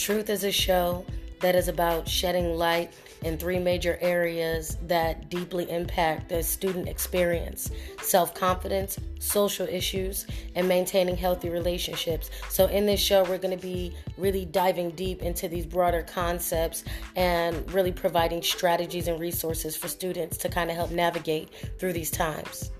Truth is a show that is about shedding light in three major areas that deeply impact the student experience self confidence, social issues, and maintaining healthy relationships. So, in this show, we're going to be really diving deep into these broader concepts and really providing strategies and resources for students to kind of help navigate through these times.